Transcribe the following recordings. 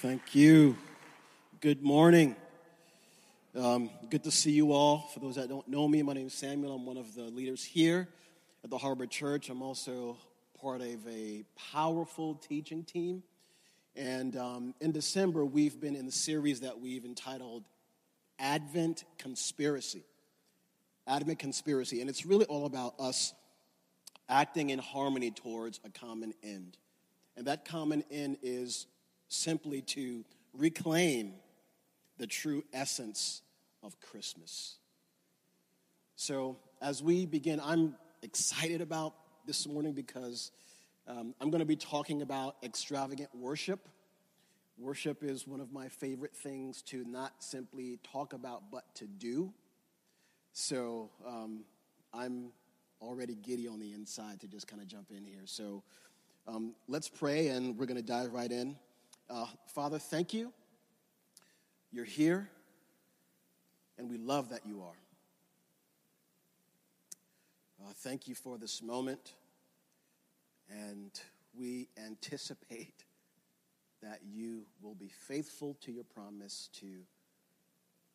Thank you. Good morning. Um, good to see you all. For those that don't know me, my name is Samuel. I'm one of the leaders here at the Harbor Church. I'm also part of a powerful teaching team. And um, in December, we've been in the series that we've entitled Advent Conspiracy. Advent Conspiracy. And it's really all about us acting in harmony towards a common end. And that common end is simply to reclaim the true essence of Christmas. So, as we begin, I'm excited about this morning because um, I'm going to be talking about extravagant worship. Worship is one of my favorite things to not simply talk about, but to do. So, um, I'm already giddy on the inside to just kind of jump in here. So, um, let's pray and we're going to dive right in. Uh, Father, thank you. You're here, and we love that you are. Uh, thank you for this moment, and we anticipate that you will be faithful to your promise to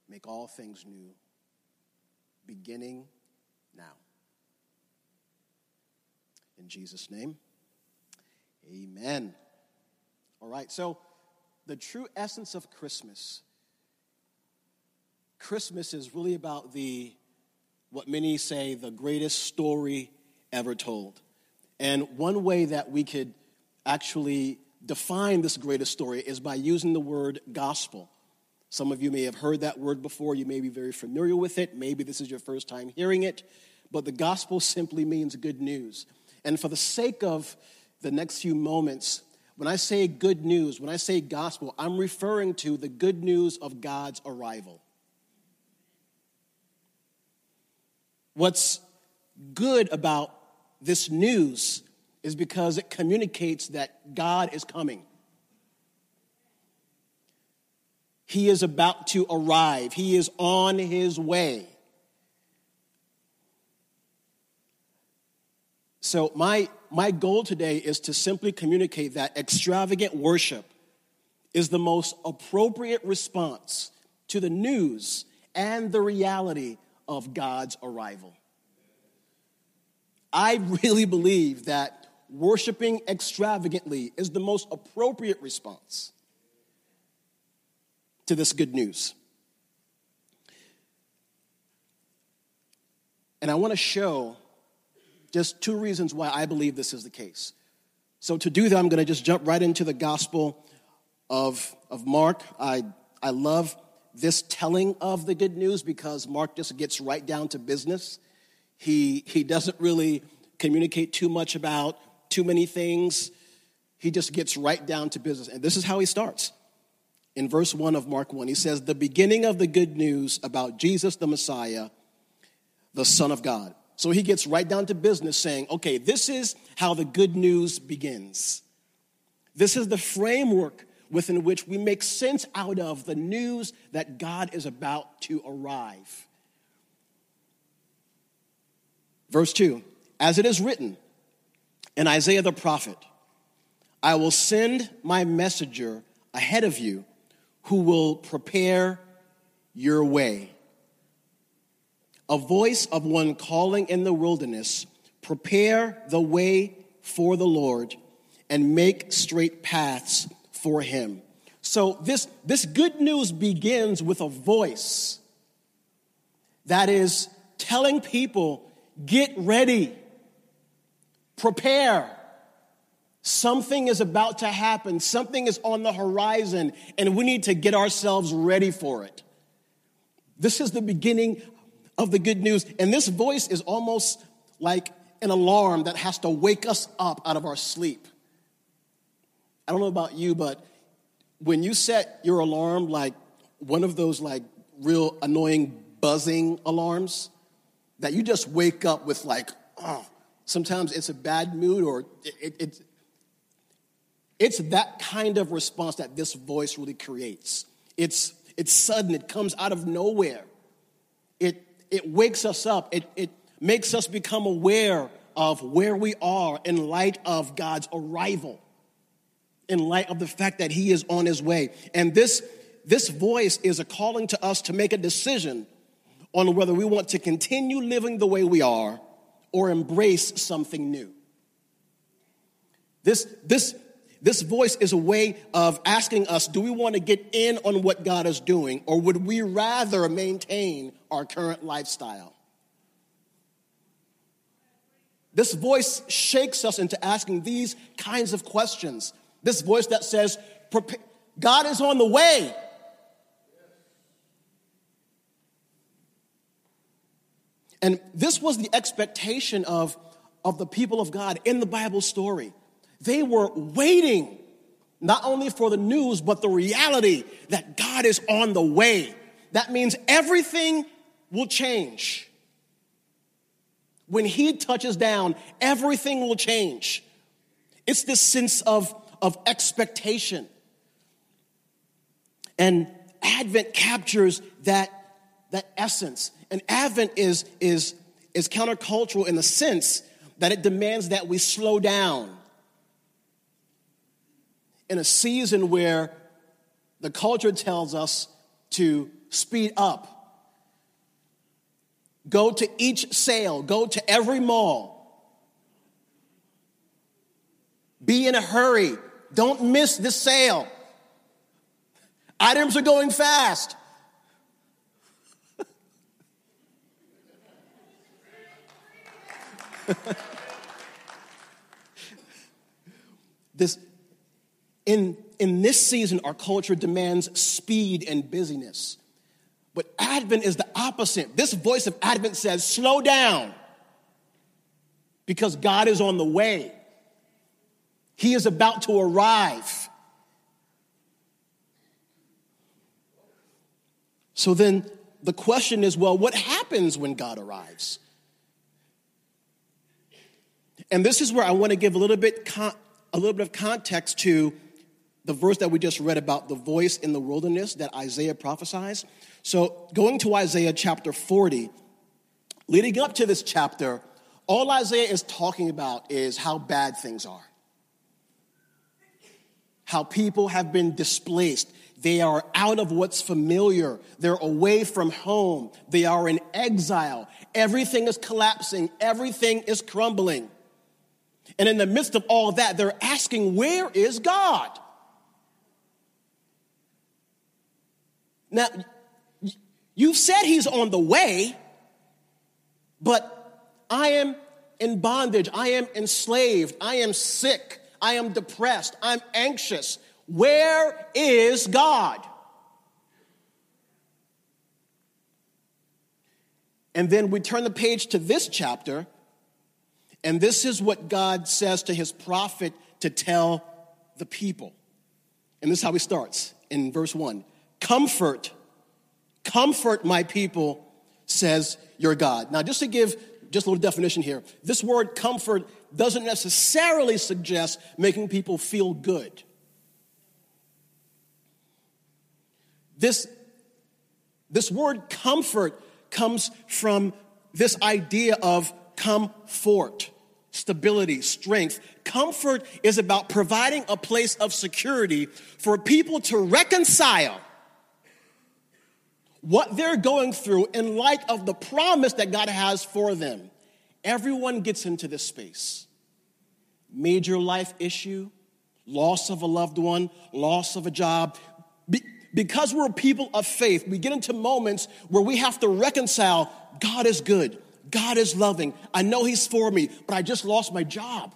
make all things new, beginning now. In Jesus' name, amen. All right, so the true essence of Christmas. Christmas is really about the, what many say, the greatest story ever told. And one way that we could actually define this greatest story is by using the word gospel. Some of you may have heard that word before. You may be very familiar with it. Maybe this is your first time hearing it. But the gospel simply means good news. And for the sake of the next few moments, when I say good news, when I say gospel, I'm referring to the good news of God's arrival. What's good about this news is because it communicates that God is coming. He is about to arrive, He is on His way. So, my, my goal today is to simply communicate that extravagant worship is the most appropriate response to the news and the reality of God's arrival. I really believe that worshiping extravagantly is the most appropriate response to this good news. And I want to show just two reasons why I believe this is the case. So, to do that, I'm going to just jump right into the Gospel of, of Mark. I, I love this telling of the good news because Mark just gets right down to business. He, he doesn't really communicate too much about too many things. He just gets right down to business. And this is how he starts. In verse 1 of Mark 1, he says, The beginning of the good news about Jesus the Messiah, the Son of God. So he gets right down to business saying, okay, this is how the good news begins. This is the framework within which we make sense out of the news that God is about to arrive. Verse 2 As it is written in Isaiah the prophet, I will send my messenger ahead of you who will prepare your way a voice of one calling in the wilderness, prepare the way for the Lord and make straight paths for him. So this, this good news begins with a voice that is telling people, get ready, prepare. Something is about to happen. Something is on the horizon, and we need to get ourselves ready for it. This is the beginning of the good news. And this voice is almost like an alarm that has to wake us up out of our sleep. I don't know about you, but when you set your alarm like one of those like real annoying buzzing alarms that you just wake up with like, oh, sometimes it's a bad mood or it, it, it it's that kind of response that this voice really creates. It's, it's sudden, it comes out of nowhere. It, it wakes us up, it, it makes us become aware of where we are in light of God's arrival. in light of the fact that he is on his way. And this, this voice is a calling to us to make a decision on whether we want to continue living the way we are or embrace something new. This, this, this voice is a way of asking us do we want to get in on what God is doing, or would we rather maintain our current lifestyle? This voice shakes us into asking these kinds of questions. This voice that says, God is on the way. And this was the expectation of, of the people of God in the Bible story. They were waiting not only for the news, but the reality that God is on the way. That means everything will change. When he touches down, everything will change. It's this sense of, of expectation. And Advent captures that, that essence. And Advent is, is, is countercultural in the sense that it demands that we slow down. In a season where the culture tells us to speed up, Go to each sale, go to every mall. Be in a hurry. Don't miss the sale. Items are going fast. this in in this season our culture demands speed and busyness but Advent is the opposite. This voice of Advent says, slow down because God is on the way. He is about to arrive. So then the question is well, what happens when God arrives? And this is where I want to give a little bit, con- a little bit of context to the verse that we just read about the voice in the wilderness that Isaiah prophesies. So, going to Isaiah chapter 40, leading up to this chapter, all Isaiah is talking about is how bad things are. How people have been displaced. They are out of what's familiar. They're away from home. They are in exile. Everything is collapsing. Everything is crumbling. And in the midst of all that, they're asking, Where is God? Now, You've said he's on the way, but I am in bondage. I am enslaved. I am sick. I am depressed. I'm anxious. Where is God? And then we turn the page to this chapter, and this is what God says to his prophet to tell the people. And this is how he starts in verse 1 Comfort Comfort my people, says your God. Now, just to give just a little definition here, this word comfort doesn't necessarily suggest making people feel good. This, this word comfort comes from this idea of comfort, stability, strength. Comfort is about providing a place of security for people to reconcile what they're going through in light of the promise that God has for them. Everyone gets into this space. Major life issue, loss of a loved one, loss of a job. Be- because we're people of faith, we get into moments where we have to reconcile God is good, God is loving. I know He's for me, but I just lost my job.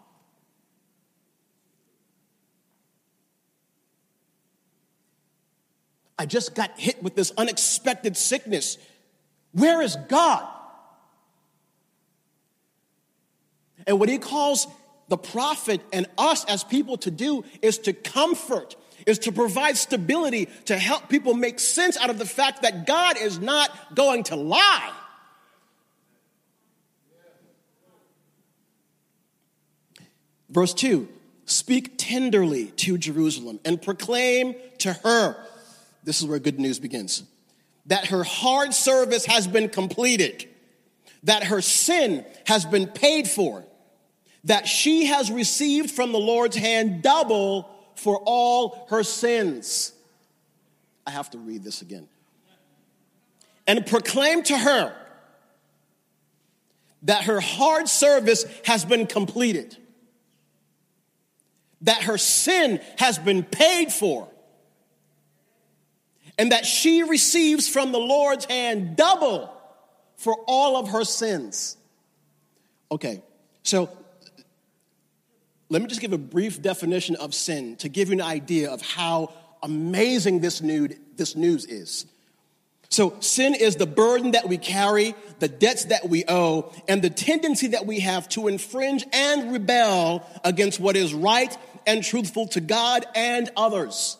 I just got hit with this unexpected sickness. Where is God? And what he calls the prophet and us as people to do is to comfort, is to provide stability, to help people make sense out of the fact that God is not going to lie. Verse 2 Speak tenderly to Jerusalem and proclaim to her this is where good news begins. That her hard service has been completed, that her sin has been paid for, that she has received from the Lord's hand double for all her sins. I have to read this again. And proclaim to her that her hard service has been completed, that her sin has been paid for, and that she receives from the Lord's hand double for all of her sins. Okay, so let me just give a brief definition of sin to give you an idea of how amazing this news, this news is. So, sin is the burden that we carry, the debts that we owe, and the tendency that we have to infringe and rebel against what is right and truthful to God and others.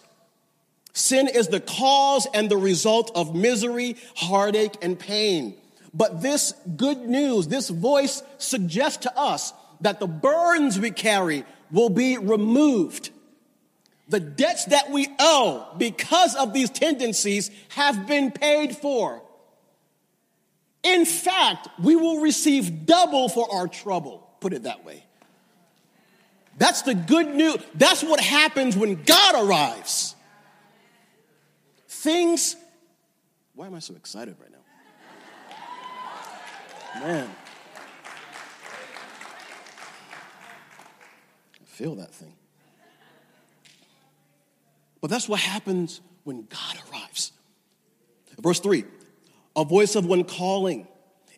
Sin is the cause and the result of misery, heartache, and pain. But this good news, this voice suggests to us that the burdens we carry will be removed. The debts that we owe because of these tendencies have been paid for. In fact, we will receive double for our trouble, put it that way. That's the good news. That's what happens when God arrives. Things, why am I so excited right now? Man. I feel that thing. But that's what happens when God arrives. Verse 3 A voice of one calling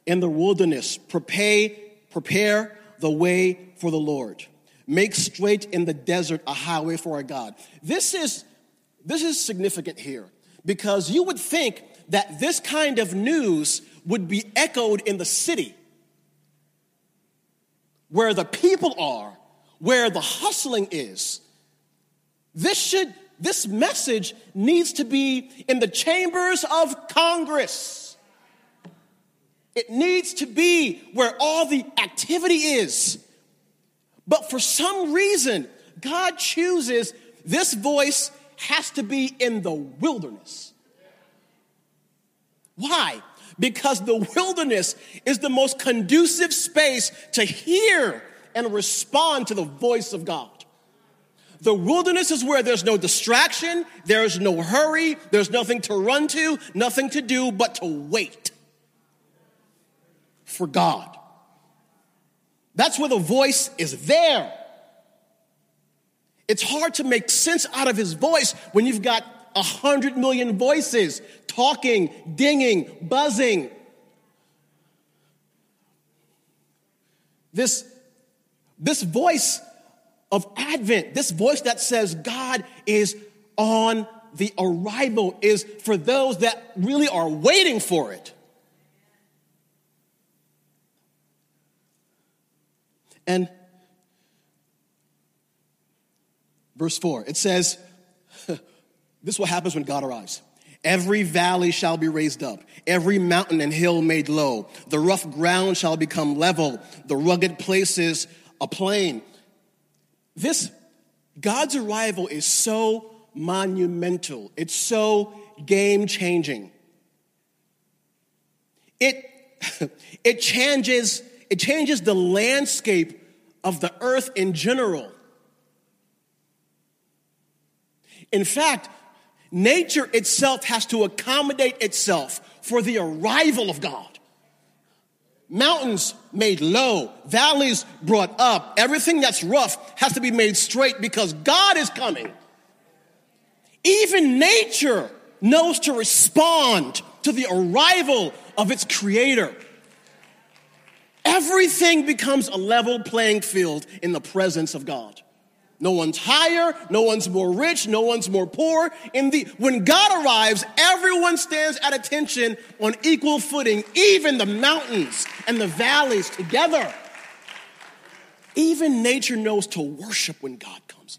in the wilderness, prepare, prepare the way for the Lord. Make straight in the desert a highway for our God. This is, this is significant here because you would think that this kind of news would be echoed in the city where the people are where the hustling is. This should this message needs to be in the chambers of Congress. It needs to be where all the activity is. But for some reason, God chooses this voice has to be in the wilderness. Why? Because the wilderness is the most conducive space to hear and respond to the voice of God. The wilderness is where there's no distraction, there's no hurry, there's nothing to run to, nothing to do but to wait for God. That's where the voice is there. It's hard to make sense out of his voice when you've got a hundred million voices talking, dinging, buzzing. This this voice of Advent, this voice that says God is on the arrival, is for those that really are waiting for it. And verse 4, it says, This is what happens when God arrives. Every valley shall be raised up, every mountain and hill made low. The rough ground shall become level, the rugged places a plain. This, God's arrival is so monumental, it's so game changing. It, it changes, it changes the landscape of the earth in general. In fact, nature itself has to accommodate itself for the arrival of God. Mountains made low, valleys brought up. Everything that's rough has to be made straight because God is coming. Even nature knows to respond to the arrival of its creator. Everything becomes a level playing field in the presence of God. No one's higher, no one's more rich, no one's more poor. In the, when God arrives, everyone stands at attention on equal footing, even the mountains and the valleys together. Even nature knows to worship when God comes.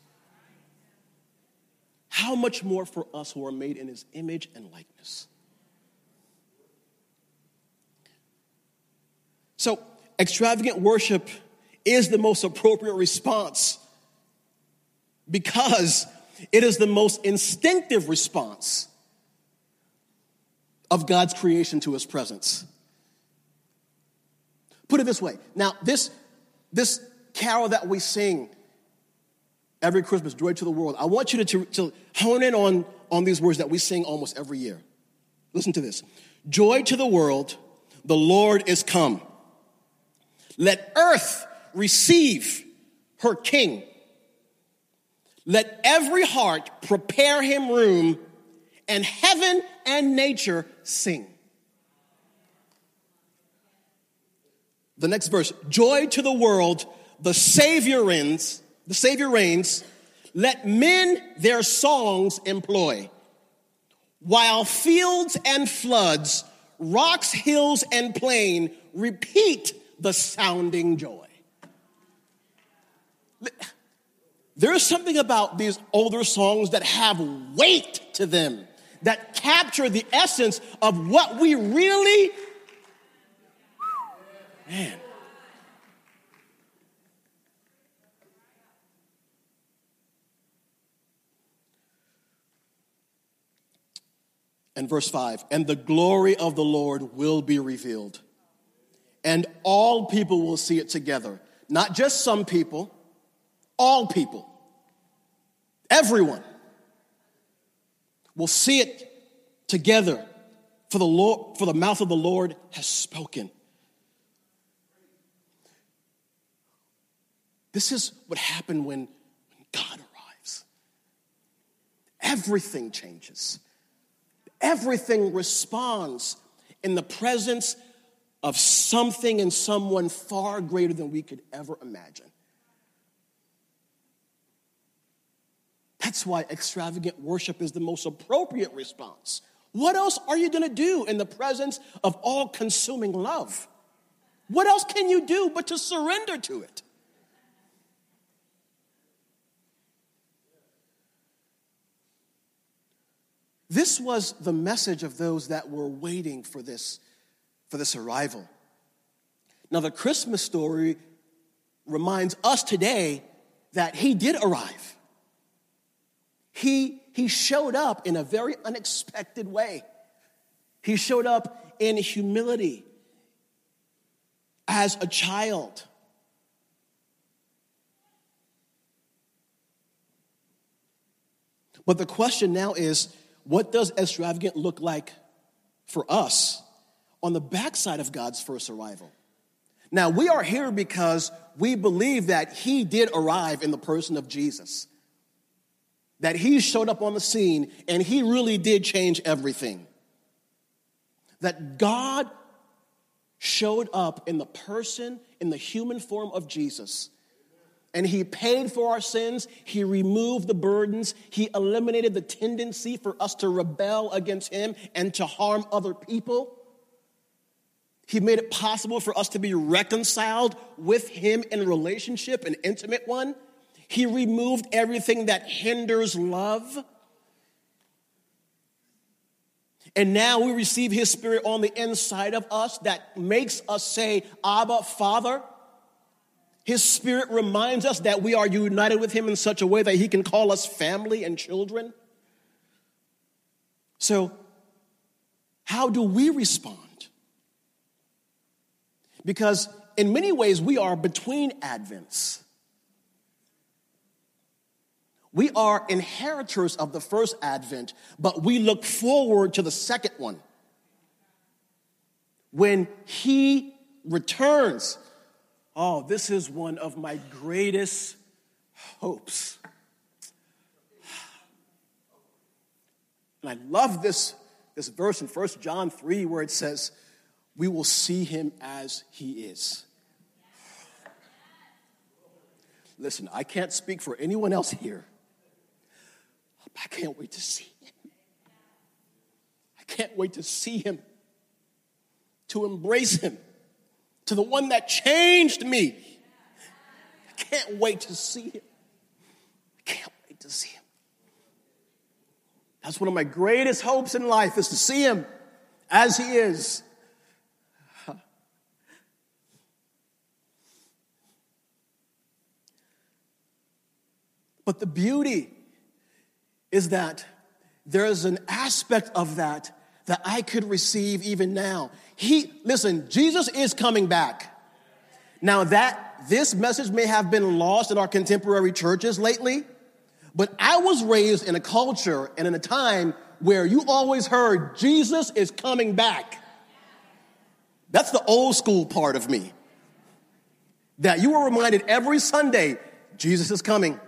How much more for us who are made in his image and likeness? So, extravagant worship is the most appropriate response because it is the most instinctive response of God's creation to his presence. Put it this way. Now, this, this carol that we sing every Christmas, joy to the world. I want you to, to, to hone in on, on these words that we sing almost every year. Listen to this Joy to the world, the Lord is come. Let earth receive her king. Let every heart prepare him room, and heaven and nature sing. The next verse Joy to the world, the Savior reigns, the Savior reigns. Let men their songs employ. While fields and floods, rocks, hills, and plain repeat the sounding joy. There's something about these older songs that have weight to them, that capture the essence of what we really, man. And verse 5 and the glory of the Lord will be revealed, and all people will see it together. Not just some people, all people, everyone will see it together, for the, Lord, for the mouth of the Lord has spoken. This is what happened when, when God arrives. Everything changes. Everything responds in the presence of something and someone far greater than we could ever imagine. That's why extravagant worship is the most appropriate response. What else are you going to do in the presence of all consuming love? What else can you do but to surrender to it? This was the message of those that were waiting for this, for this arrival. Now, the Christmas story reminds us today that he did arrive. He, he showed up in a very unexpected way. He showed up in humility as a child. But the question now is what does extravagant look like for us on the backside of God's first arrival? Now, we are here because we believe that He did arrive in the person of Jesus, that He showed up on the scene and He really did change everything. That God showed up in the person, in the human form of Jesus and he paid for our sins. He removed the burdens. He eliminated the tendency for us to rebel against him and to harm other people. He made it possible for us to be reconciled with him in relationship, an intimate one. He removed everything that hinders love. And now we receive his spirit on the inside of us that makes us say, Abba, Father. His spirit reminds us that we are united with him in such a way that he can call us family and children. So, how do we respond? Because in many ways, we are between Advents. We are inheritors of the first Advent, but we look forward to the second one. When he returns, Oh, this is one of my greatest hopes. And I love this, this verse in 1 John 3 where it says, We will see him as he is. Listen, I can't speak for anyone else here. I can't wait to see him. I can't wait to see him, to embrace him to the one that changed me. I can't wait to see him. I can't wait to see him. That's one of my greatest hopes in life is to see him as he is. But the beauty is that there is an aspect of that that I could receive even now. He, listen, Jesus is coming back. Now that this message may have been lost in our contemporary churches lately, But I was raised in a culture and in a time where you always heard Jesus is coming back. That's the old school part of me. That you were reminded every Sunday, Jesus is coming.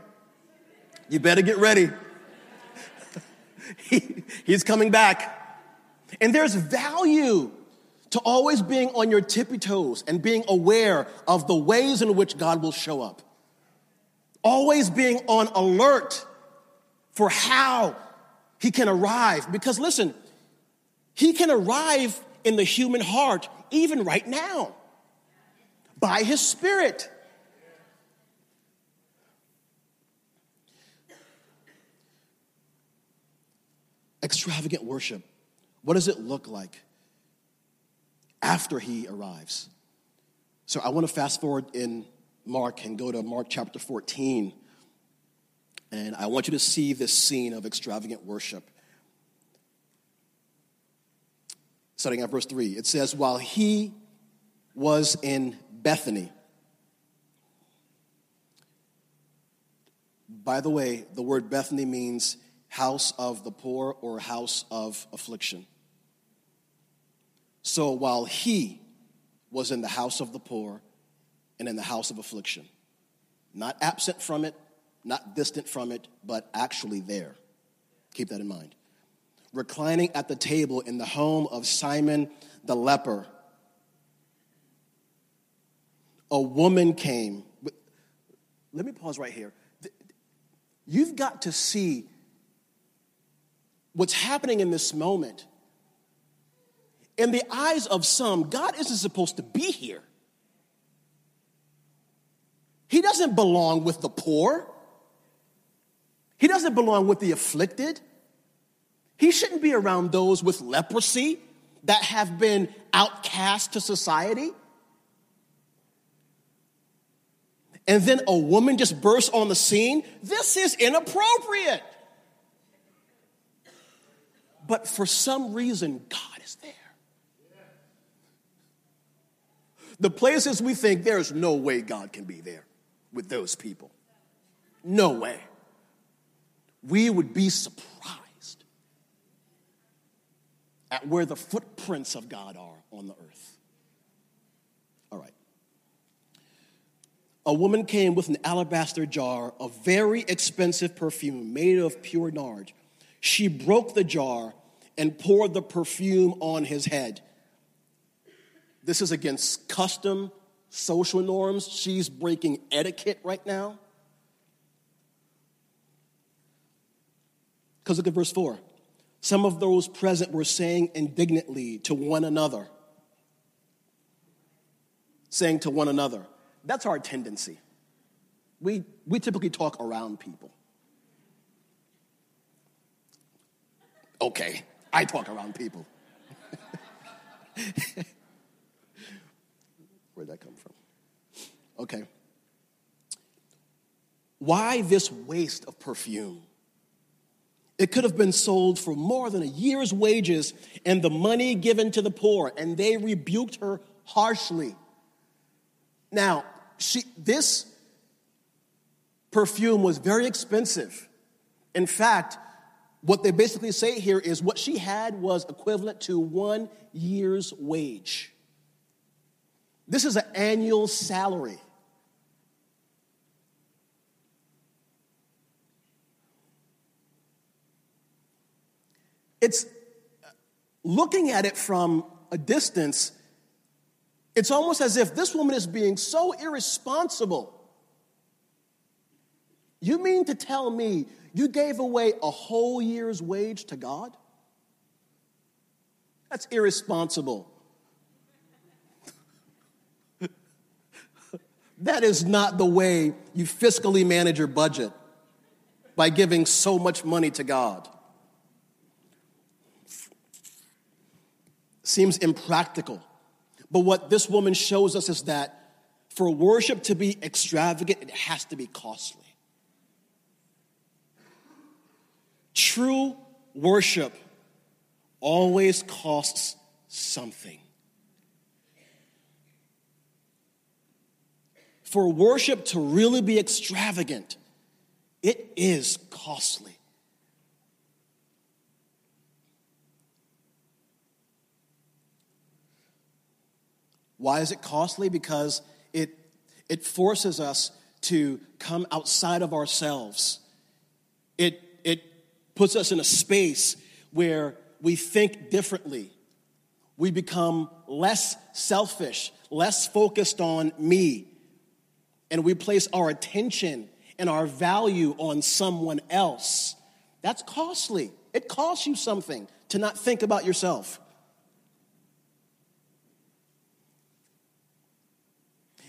You better get ready. he, he's coming back. And there's value to always being on your tippy toes and being aware of the ways in which God will show up. Always being on alert for how he can arrive. Because listen, he can arrive in the human heart even right now by his spirit. Extravagant worship. What does it look like after he arrives? So I want to fast forward in Mark and go to Mark chapter 14. And I want you to see this scene of extravagant worship. Starting at verse 3, it says, While he was in Bethany, by the way, the word Bethany means house of the poor or house of affliction. So while he was in the house of the poor and in the house of affliction, not absent from it, not distant from it, but actually there. Keep that in mind. Reclining at the table in the home of Simon the leper, a woman came. Let me pause right here. You've got to see what's happening in this moment in the eyes of some, God isn't supposed to be here. He doesn't belong with the poor. He doesn't belong with the afflicted. He shouldn't be around those with leprosy that have been outcast to society. And then a woman just bursts on the scene. This is inappropriate. But for some reason, God is there. The places we think there's no way God can be there with those people. No way. We would be surprised at where the footprints of God are on the earth. All right. A woman came with an alabaster jar of very expensive perfume made of pure nard. She broke the jar and poured the perfume on his head. This is against custom, social norms. She's breaking etiquette right now. Because look at verse 4. Some of those present were saying indignantly to one another, saying to one another, that's our tendency. We, we typically talk around people. Okay, I talk around people. Where'd that come from? Okay. Why this waste of perfume? It could have been sold for more than a year's wages and the money given to the poor, and they rebuked her harshly. Now, she, this perfume was very expensive. In fact, what they basically say here is what she had was equivalent to one year's wage. This is an annual salary. It's looking at it from a distance, it's almost as if this woman is being so irresponsible. You mean to tell me you gave away a whole year's wage to God? That's irresponsible. That is not the way you fiscally manage your budget by giving so much money to God. Seems impractical. But what this woman shows us is that for worship to be extravagant, it has to be costly. True worship always costs something. for worship to really be extravagant, It is costly. Why is it costly? Because it, it forces us to come outside of ourselves. It, it puts us in a space where we think differently. We become less selfish, less focused on me, and we place our attention and our value on someone else. That's costly. It costs you something to not think about yourself.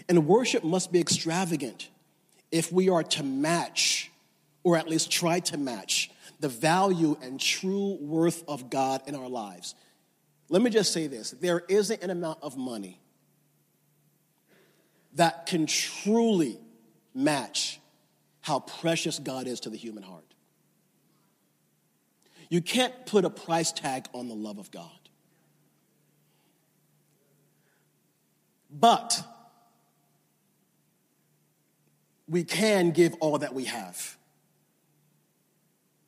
And worship must be extravagant if we are to match, or at least try to match, the value and true worth of God in our lives. Let me just say this there isn't an amount of money that can truly match how precious God is to the human heart. You can't put a price tag on the love of God. But we can give all that we have.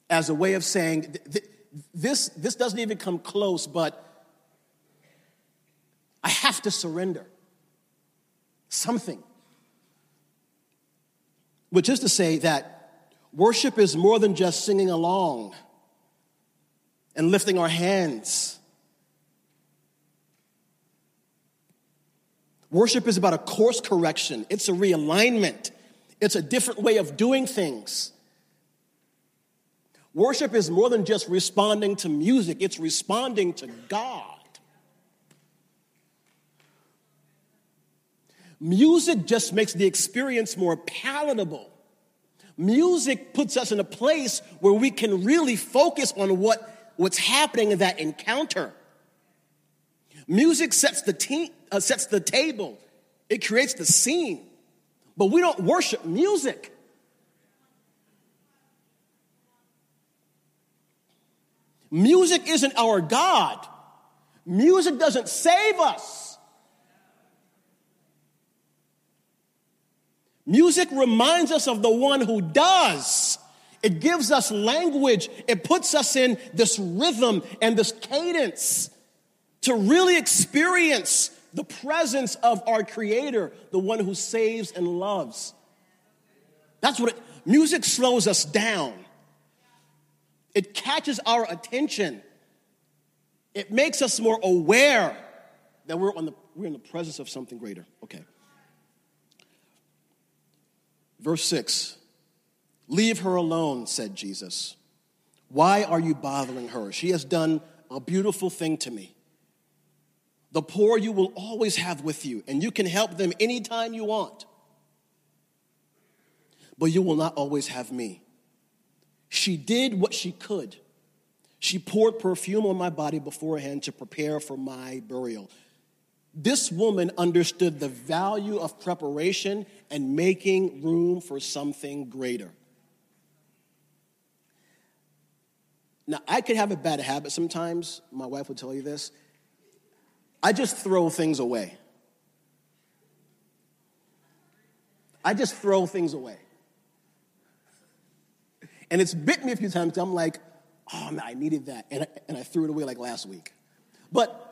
As a way of saying, this, this doesn't even come close, but I have to surrender something. Which is to say that worship is more than just singing along and lifting our hands. Worship is about a course correction, it's a realignment. It's a different way of doing things. Worship is more than just responding to music, it's responding to God. Music just makes the experience more palatable. Music puts us in a place where we can really focus on what, what's happening in that encounter. Music sets the, te- uh, sets the table, it creates the scene but we don't worship music. Music isn't our God. Music doesn't save us. Music reminds us of the one who does. It gives us language. It puts us in this rhythm and this cadence to really experience the presence of our Creator, the one who saves and loves. That's what it, music slows us down. It catches our attention. It makes us more aware that we're, on the, we're in the presence of something greater. Okay. Verse 6 Leave her alone, said Jesus. Why are you bothering her? She has done a beautiful thing to me. The poor you will always have with you, and you can help them anytime you want. But you will not always have me. She did what she could. She poured perfume on my body beforehand to prepare for my burial. This woman understood the value of preparation and making room for something greater. Now, I could have a bad habit sometimes. My wife would tell you this. I just throw things away. I just throw things away. And it's bit me a few times. I'm like, oh man, I needed that. And I, and I threw it away like last week. But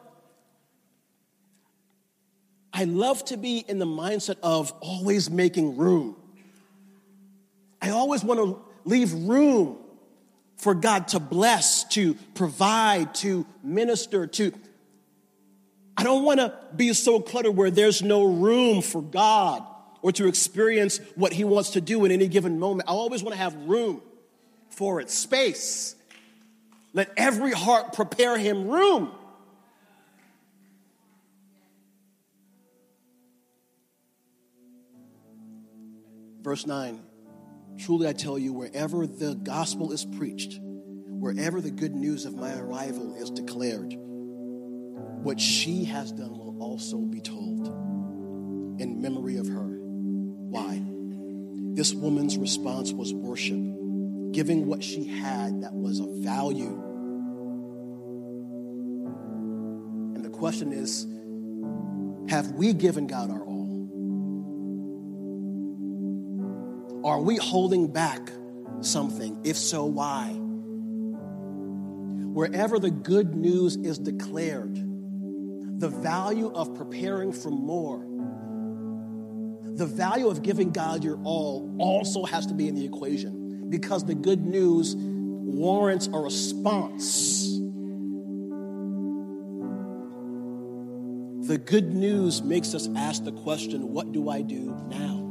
I love to be in the mindset of always making room. I always want to leave room for God to bless, to provide, to minister, to I don't want to be so cluttered where there's no room for God or to experience what He wants to do in any given moment. I always want to have room for it, space. Let every heart prepare Him room. Verse 9 Truly I tell you, wherever the gospel is preached, wherever the good news of my arrival is declared, what she has done will also be told in memory of her. Why? This woman's response was worship, giving what she had that was of value. And the question is have we given God our all? Are we holding back something? If so, why? Wherever the good news is declared, the value of preparing for more, the value of giving God your all also has to be in the equation because the good news warrants a response. The good news makes us ask the question what do I do now?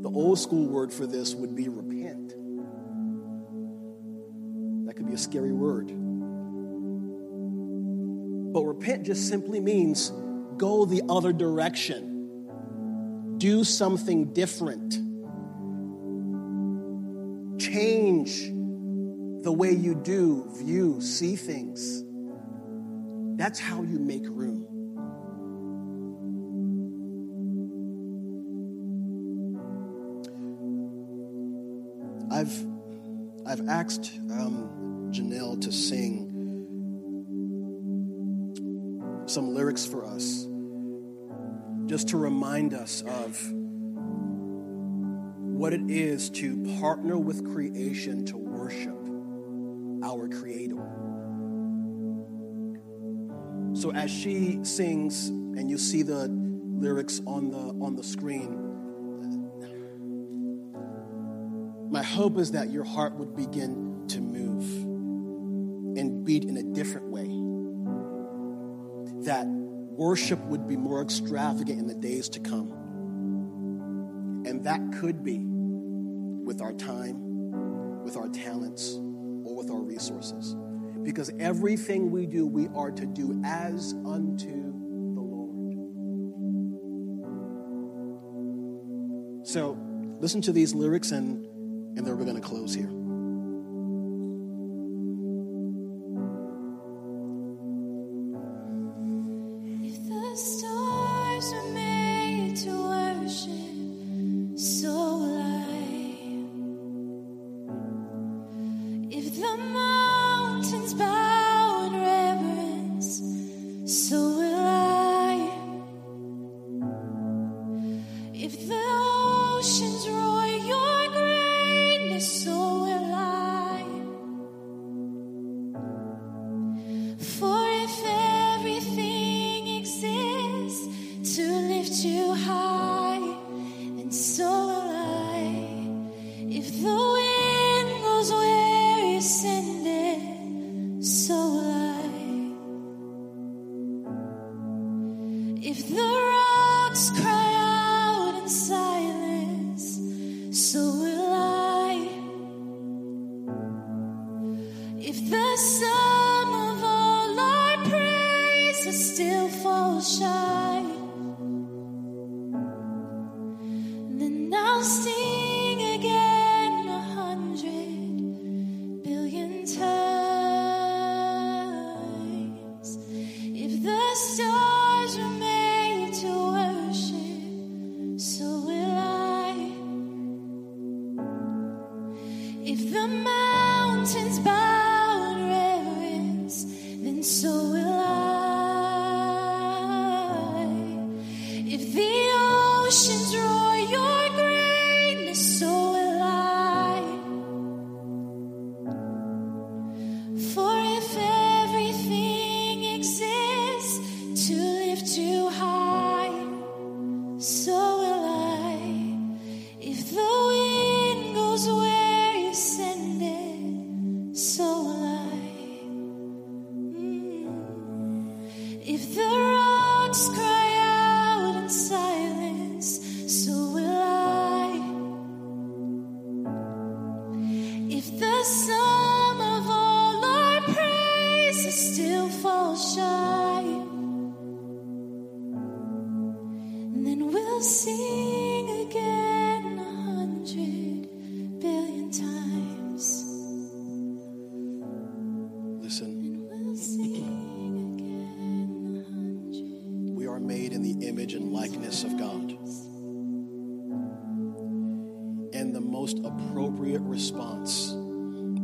The old school word for this would be repent. That could be a scary word. But repent just simply means go the other direction, do something different, change the way you do, view, see things. That's how you make room. I've, I've asked um, Janelle to sing some lyrics for us just to remind us of what it is to partner with creation to worship our Creator. So as she sings, and you see the lyrics on the on the screen, my hope is that your heart would begin to move and beat in a different way. That worship would be more extravagant in the days to come. And that could be with our time, with our talents, or with our resources because everything we do, we are to do as unto the Lord. So listen to these lyrics, and, and then we're going to close here. lost response,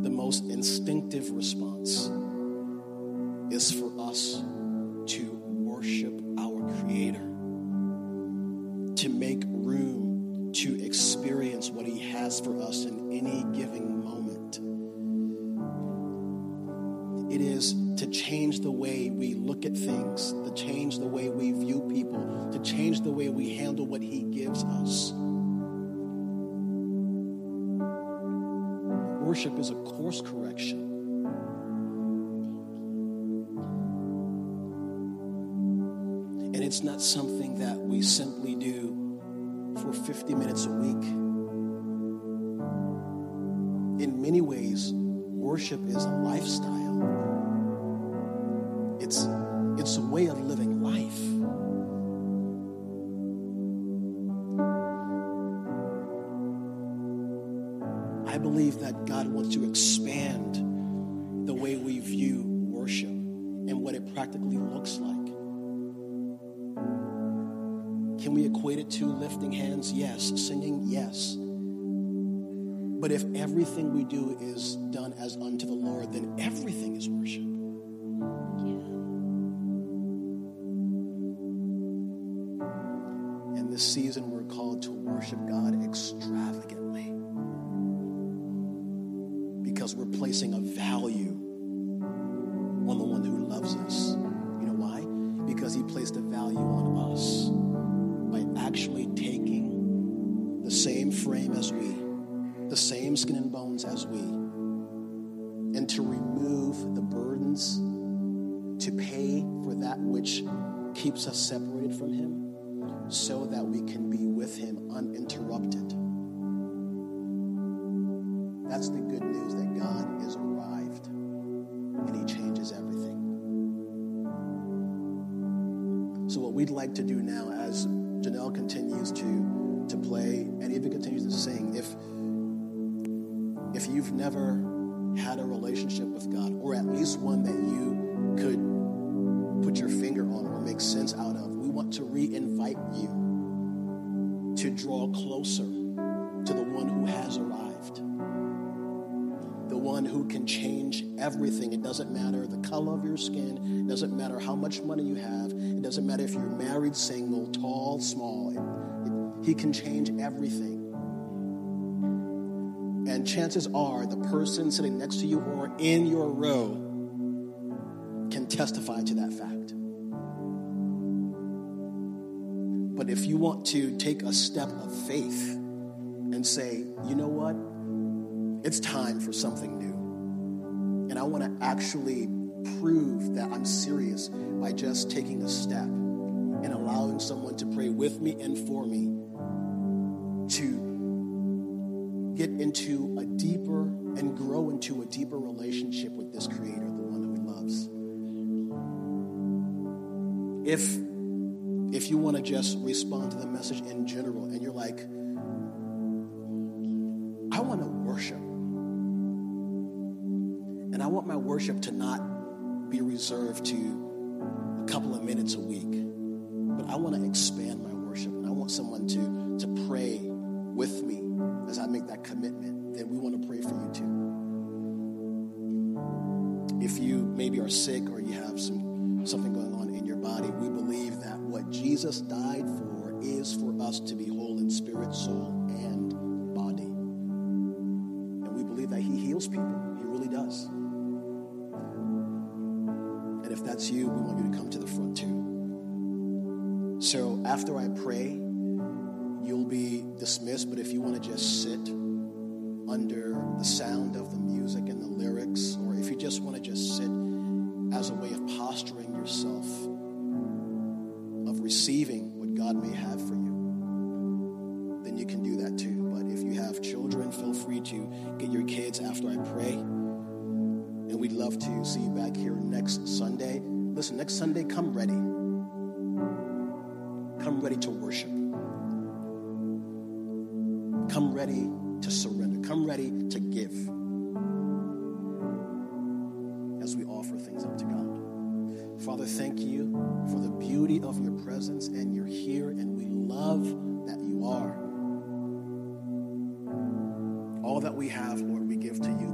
the most instinctive response, is for us to worship our Creator, to make room to experience what He has for us in any given moment. It is to change the way we look at things, to change the way we view people, to change the way we handle what He gives us. Worship is a course correction. And it's not something that we simply do for 50 minutes a week. In many ways, worship is a lifestyle. It's, it's a way of living I believe that God wants to expand the way we view worship and what it practically looks like. Can we equate it to lifting hands? Yes. Singing? Yes. But if everything we do is done as unto the Lord, then everything is worship. In this season, we're called to worship God keeps us separated from him, so that we can be with him uninterrupted. That's the good news that God is arrived and he changes everything. So, what we'd like to do now, as Janelle continues to, to play and even continues to sing, if, if you've never had a relationship with God, or at least one that you could put your finger on or make sense out of, we want to re invite you to draw closer to the one who has arrived the one who can change everything. It doesn't matter the color of your skin, it doesn't matter how much money you have, it doesn't matter if you're married, single, tall, small. It, it, he can change everything. And chances are the person sitting next to you or in your row testify to that fact. But if you want to take a step of faith and say, you know what? It's time for something new. And I want to actually prove that I'm serious by just taking a step and allowing someone to pray with me and for me to get into a deeper and grow into a deeper relationship with this creator, the one who loves. If if you want to just respond to the message in general and you're like, I want to worship. And I want my worship to not be reserved to a couple of minutes a week, but I want to expand my worship. And I want someone to, to pray with me as I make that commitment. Then we want to pray for you too. If you maybe are sick or you have some something going on in your body, we believe that what Jesus died for is for us to be whole in spirit, soul, and body. And we believe that He heals people. He really does. And if that's you, we want you to come to the front too. So after I pray, as we offer things up to God. Father, thank you for the beauty of your presence, and you're here, and we love that you are. All that we have, Lord, we give to you